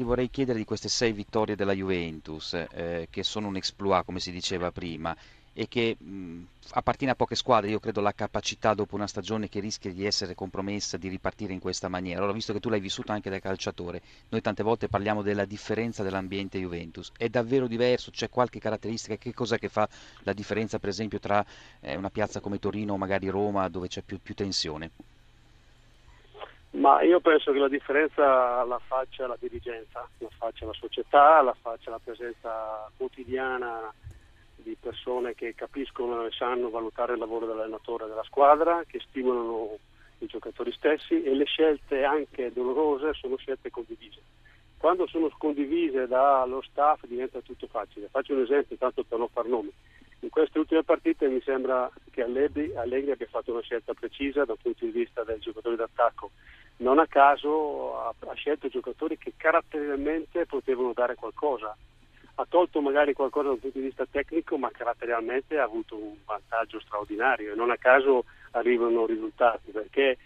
Ti vorrei chiedere di queste sei vittorie della Juventus, eh, che sono un exploit, come si diceva prima, e che mh, appartiene a poche squadre, io credo la capacità dopo una stagione che rischia di essere compromessa, di ripartire in questa maniera. Allora, visto che tu l'hai vissuto anche da calciatore, noi tante volte parliamo della differenza dell'ambiente Juventus, è davvero diverso? C'è qualche caratteristica? Che cos'è che fa la differenza, per esempio, tra eh, una piazza come Torino o magari Roma, dove c'è più, più tensione? Ma io penso che la differenza la faccia la dirigenza, la faccia la società, la faccia la presenza quotidiana di persone che capiscono e sanno valutare il lavoro dell'allenatore della squadra, che stimolano i giocatori stessi e le scelte anche dolorose sono scelte condivise. Quando sono condivise dallo staff diventa tutto facile. Faccio un esempio, tanto per non far nomi. In queste ultime partite mi sembra che Allegri, Allegri abbia fatto una scelta precisa dal punto di vista dei giocatori d'attacco. Non a caso ha, ha scelto giocatori che caratterialmente potevano dare qualcosa. Ha tolto magari qualcosa dal punto di vista tecnico, ma caratterialmente ha avuto un vantaggio straordinario e non a caso arrivano risultati, perché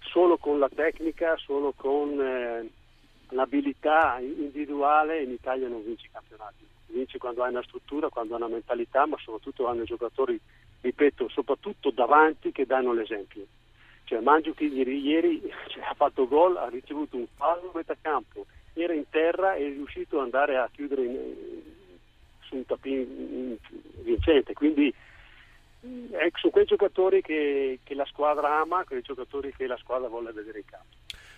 solo con la tecnica, solo con eh, l'abilità individuale in Italia non vince i campionati vince quando hai una struttura, quando hai una mentalità, ma soprattutto hanno giocatori, ripeto, soprattutto davanti che danno l'esempio. Cioè Mangiuchi ieri, ieri cioè, ha fatto gol, ha ricevuto un fallo a metà campo, era in terra e è riuscito ad andare a chiudere in, su un tapin vincente. Quindi ecco, sono quei giocatori che, che la squadra ama, quei giocatori che la squadra vuole vedere in campo.